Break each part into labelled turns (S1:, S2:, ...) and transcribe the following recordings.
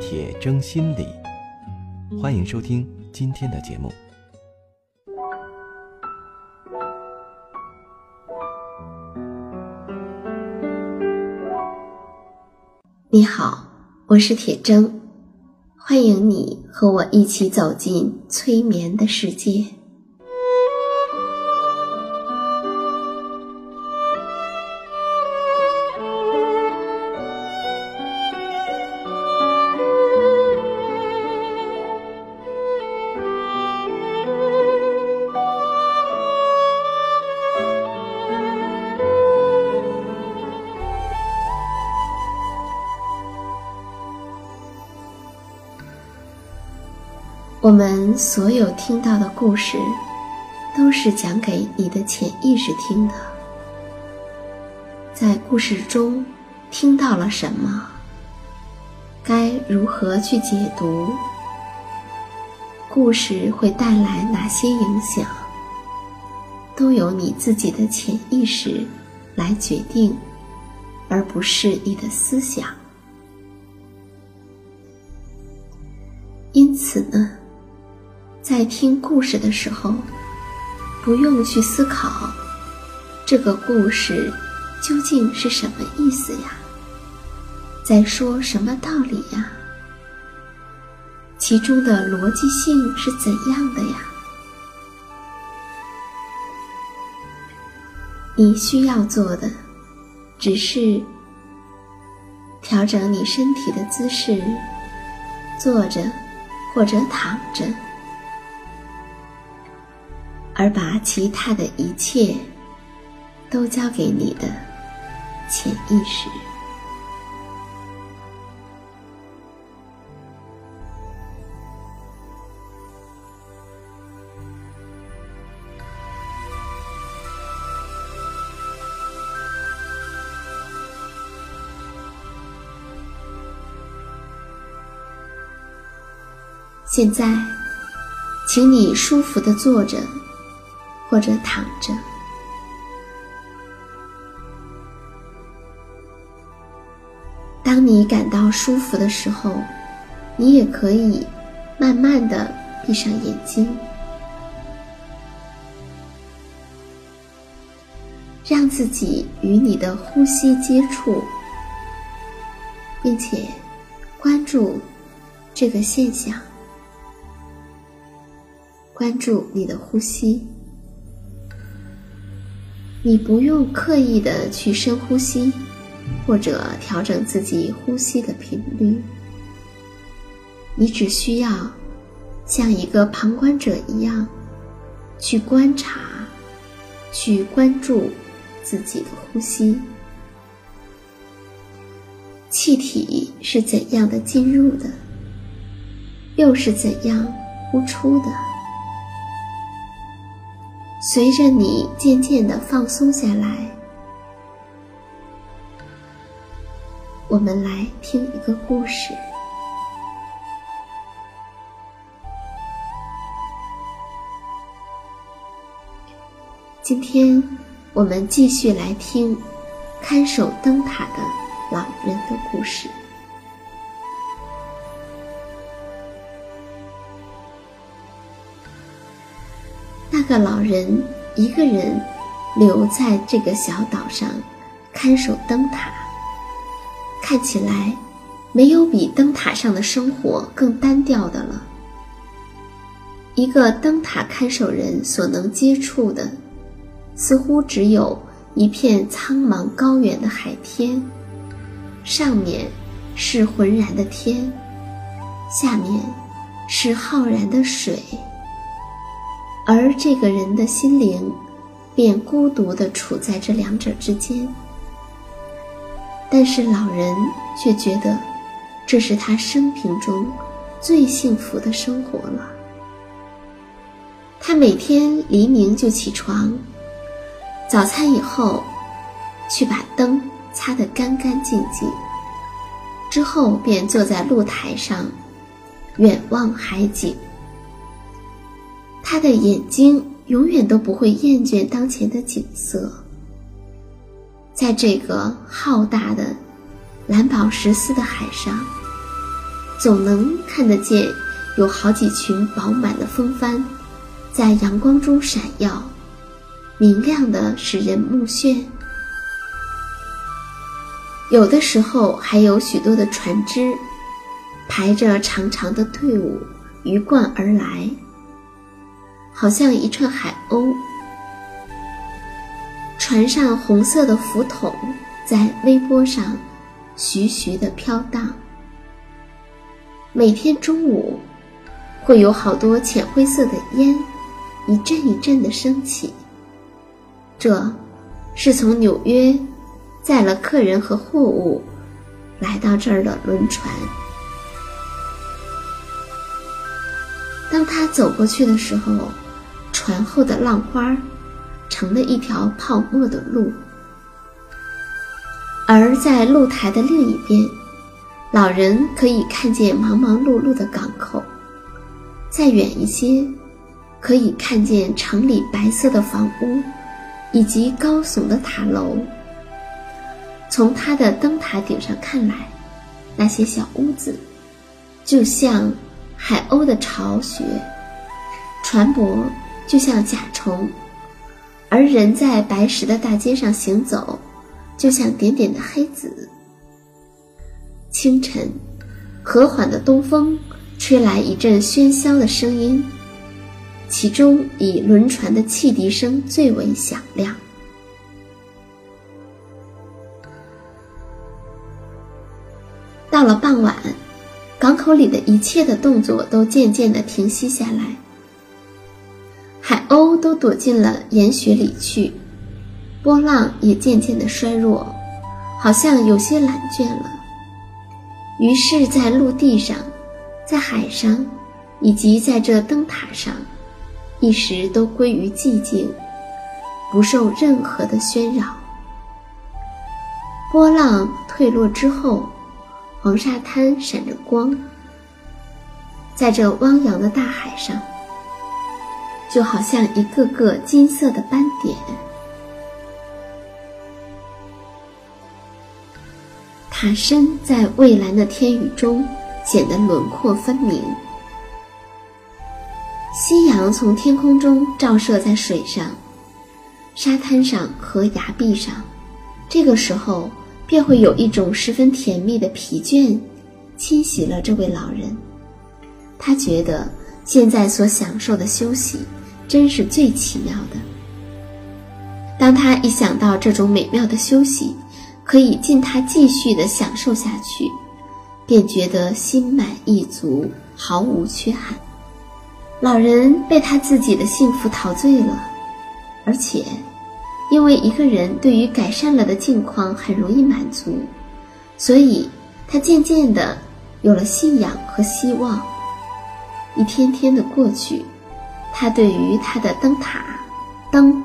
S1: 铁铮心理，欢迎收听今天的节目。
S2: 你好，我是铁铮，欢迎你和我一起走进催眠的世界。我们所有听到的故事，都是讲给你的潜意识听的。在故事中听到了什么？该如何去解读？故事会带来哪些影响？都由你自己的潜意识来决定，而不是你的思想。因此呢？在听故事的时候，不用去思考这个故事究竟是什么意思呀，在说什么道理呀，其中的逻辑性是怎样的呀？你需要做的只是调整你身体的姿势，坐着或者躺着。而把其他的一切都交给你的潜意识。现在，请你舒服的坐着。或者躺着。当你感到舒服的时候，你也可以慢慢的闭上眼睛，让自己与你的呼吸接触，并且关注这个现象，关注你的呼吸。你不用刻意的去深呼吸，或者调整自己呼吸的频率。你只需要像一个旁观者一样，去观察，去关注自己的呼吸。气体是怎样的进入的，又是怎样呼出的？随着你渐渐的放松下来，我们来听一个故事。今天我们继续来听看守灯塔的老人的故事。个老人一个人留在这个小岛上看守灯塔，看起来没有比灯塔上的生活更单调的了。一个灯塔看守人所能接触的，似乎只有一片苍茫高远的海天，上面是浑然的天，下面是浩然的水。而这个人的心灵，便孤独地处在这两者之间。但是老人却觉得，这是他生平中最幸福的生活了。他每天黎明就起床，早餐以后，去把灯擦得干干净净，之后便坐在露台上，远望海景。他的眼睛永远都不会厌倦当前的景色。在这个浩大的蓝宝石似的海上，总能看得见有好几群饱满的风帆，在阳光中闪耀，明亮的使人目眩。有的时候还有许多的船只，排着长长的队伍鱼贯而来，好像一串海鸥。船上红色的浮筒在微波上徐徐地飘荡。每天中午，会有好多浅灰色的烟，一阵一阵地升起。这，是从纽约载了客人和货物来到这儿的轮船。当他走过去的时候，船后的浪花。成了一条泡沫的路，而在露台的另一边，老人可以看见忙忙碌碌的港口；再远一些，可以看见城里白色的房屋以及高耸的塔楼。从他的灯塔顶上看来，那些小屋子就像海鸥的巢穴，船舶就像甲虫。而人在白石的大街上行走，就像点点的黑子。清晨，和缓的东风吹来一阵喧嚣的声音，其中以轮船的汽笛声最为响亮。到了傍晚，港口里的一切的动作都渐渐的停息下来。海鸥都躲进了岩穴里去，波浪也渐渐的衰弱，好像有些懒倦了。于是，在陆地上，在海上，以及在这灯塔上，一时都归于寂静，不受任何的喧扰。波浪退落之后，黄沙滩闪着光，在这汪洋的大海上。就好像一个个金色的斑点，塔身在蔚蓝的天宇中显得轮廓分明。夕阳从天空中照射在水上、沙滩上和崖壁上，这个时候便会有一种十分甜蜜的疲倦侵袭了这位老人。他觉得现在所享受的休息。真是最奇妙的。当他一想到这种美妙的休息可以尽他继续的享受下去，便觉得心满意足，毫无缺憾。老人被他自己的幸福陶醉了，而且，因为一个人对于改善了的境况很容易满足，所以他渐渐的有了信仰和希望。一天天的过去。他对于他的灯塔、灯、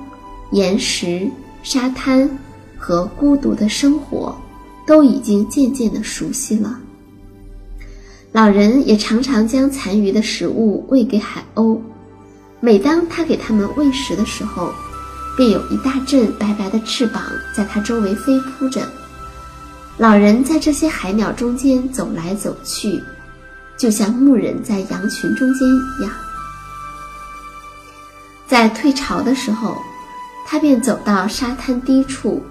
S2: 岩石、沙滩和孤独的生活，都已经渐渐的熟悉了。老人也常常将残余的食物喂给海鸥，每当他给它们喂食的时候，便有一大阵白白的翅膀在它周围飞扑着。老人在这些海鸟中间走来走去，就像牧人在羊群中间一样。在退潮的时候，他便走到沙滩低处，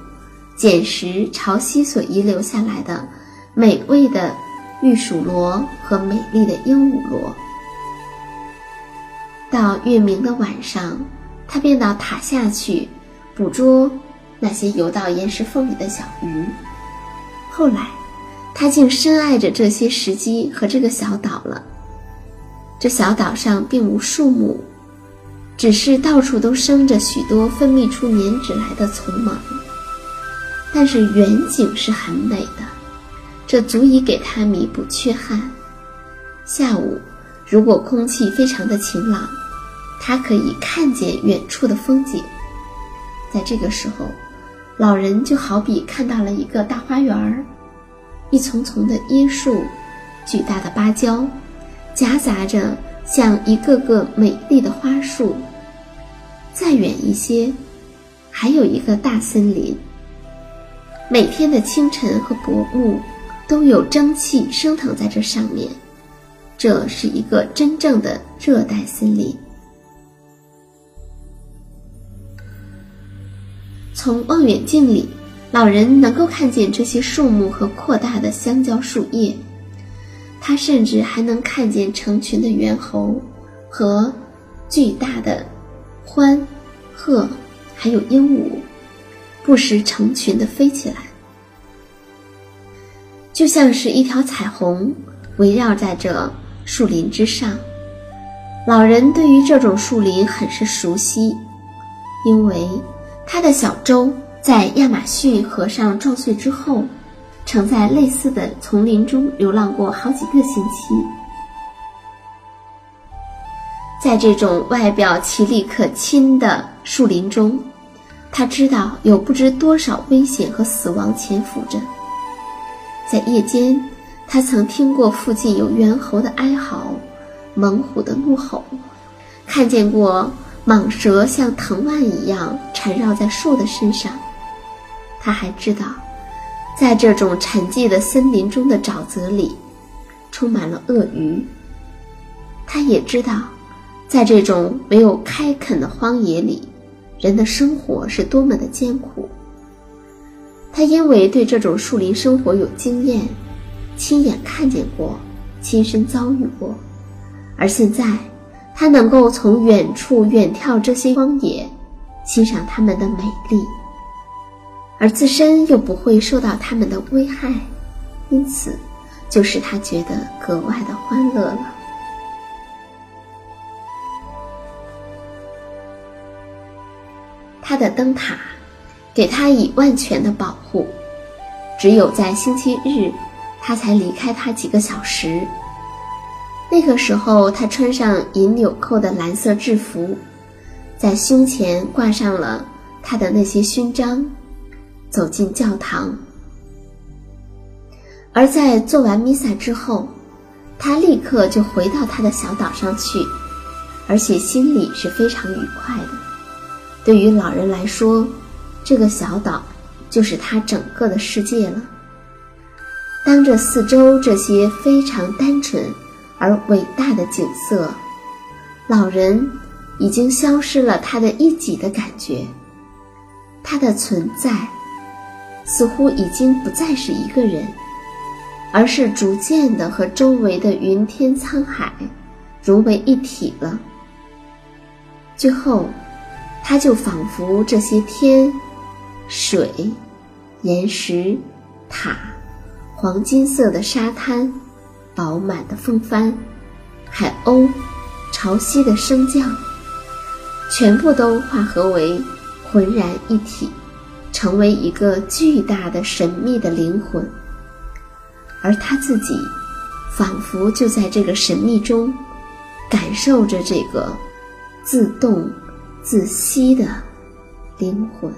S2: 捡拾潮汐所遗留下来的美味的玉鼠螺和美丽的鹦鹉螺。到月明的晚上，他便到塔下去捕捉那些游到岩石缝里的小鱼。后来，他竟深爱着这些石矶和这个小岛了。这小岛上并无树木。只是到处都生着许多分泌出棉纸来的丛芒，但是远景是很美的，这足以给他弥补缺憾。下午，如果空气非常的晴朗，他可以看见远处的风景。在这个时候，老人就好比看到了一个大花园儿，一丛丛的椰树，巨大的芭蕉，夹杂着像一个个美丽的花树。再远一些，还有一个大森林。每天的清晨和薄暮，都有蒸汽升腾在这上面。这是一个真正的热带森林。从望远镜里，老人能够看见这些树木和扩大的香蕉树叶。他甚至还能看见成群的猿猴和巨大的獾、鹤，还有鹦鹉，不时成群的飞起来，就像是一条彩虹围绕在这。树林之上，老人对于这种树林很是熟悉，因为他的小舟在亚马逊河上撞碎之后，曾在类似的丛林中流浪过好几个星期。在这种外表奇丽可亲的树林中，他知道有不知多少危险和死亡潜伏着。在夜间。他曾听过附近有猿猴的哀嚎，猛虎的怒吼，看见过蟒蛇像藤蔓一样缠绕在树的身上。他还知道，在这种沉寂的森林中的沼泽里，充满了鳄鱼。他也知道，在这种没有开垦的荒野里，人的生活是多么的艰苦。他因为对这种树林生活有经验。亲眼看见过，亲身遭遇过，而现在，他能够从远处远眺这些荒野，欣赏它们的美丽，而自身又不会受到它们的危害，因此，就使他觉得格外的欢乐了。他的灯塔，给他以万全的保护，只有在星期日。他才离开他几个小时。那个时候，他穿上银纽扣的蓝色制服，在胸前挂上了他的那些勋章，走进教堂。而在做完弥撒之后，他立刻就回到他的小岛上去，而且心里是非常愉快的。对于老人来说，这个小岛就是他整个的世界了。当着四周这些非常单纯而伟大的景色，老人已经消失了他的一己的感觉，他的存在似乎已经不再是一个人，而是逐渐的和周围的云天沧海融为一体了。最后，他就仿佛这些天、水、岩石、塔。黄金色的沙滩，饱满的风帆，海鸥，潮汐的升降，全部都化合为浑然一体，成为一个巨大的神秘的灵魂。而他自己，仿佛就在这个神秘中，感受着这个自动自息的灵魂。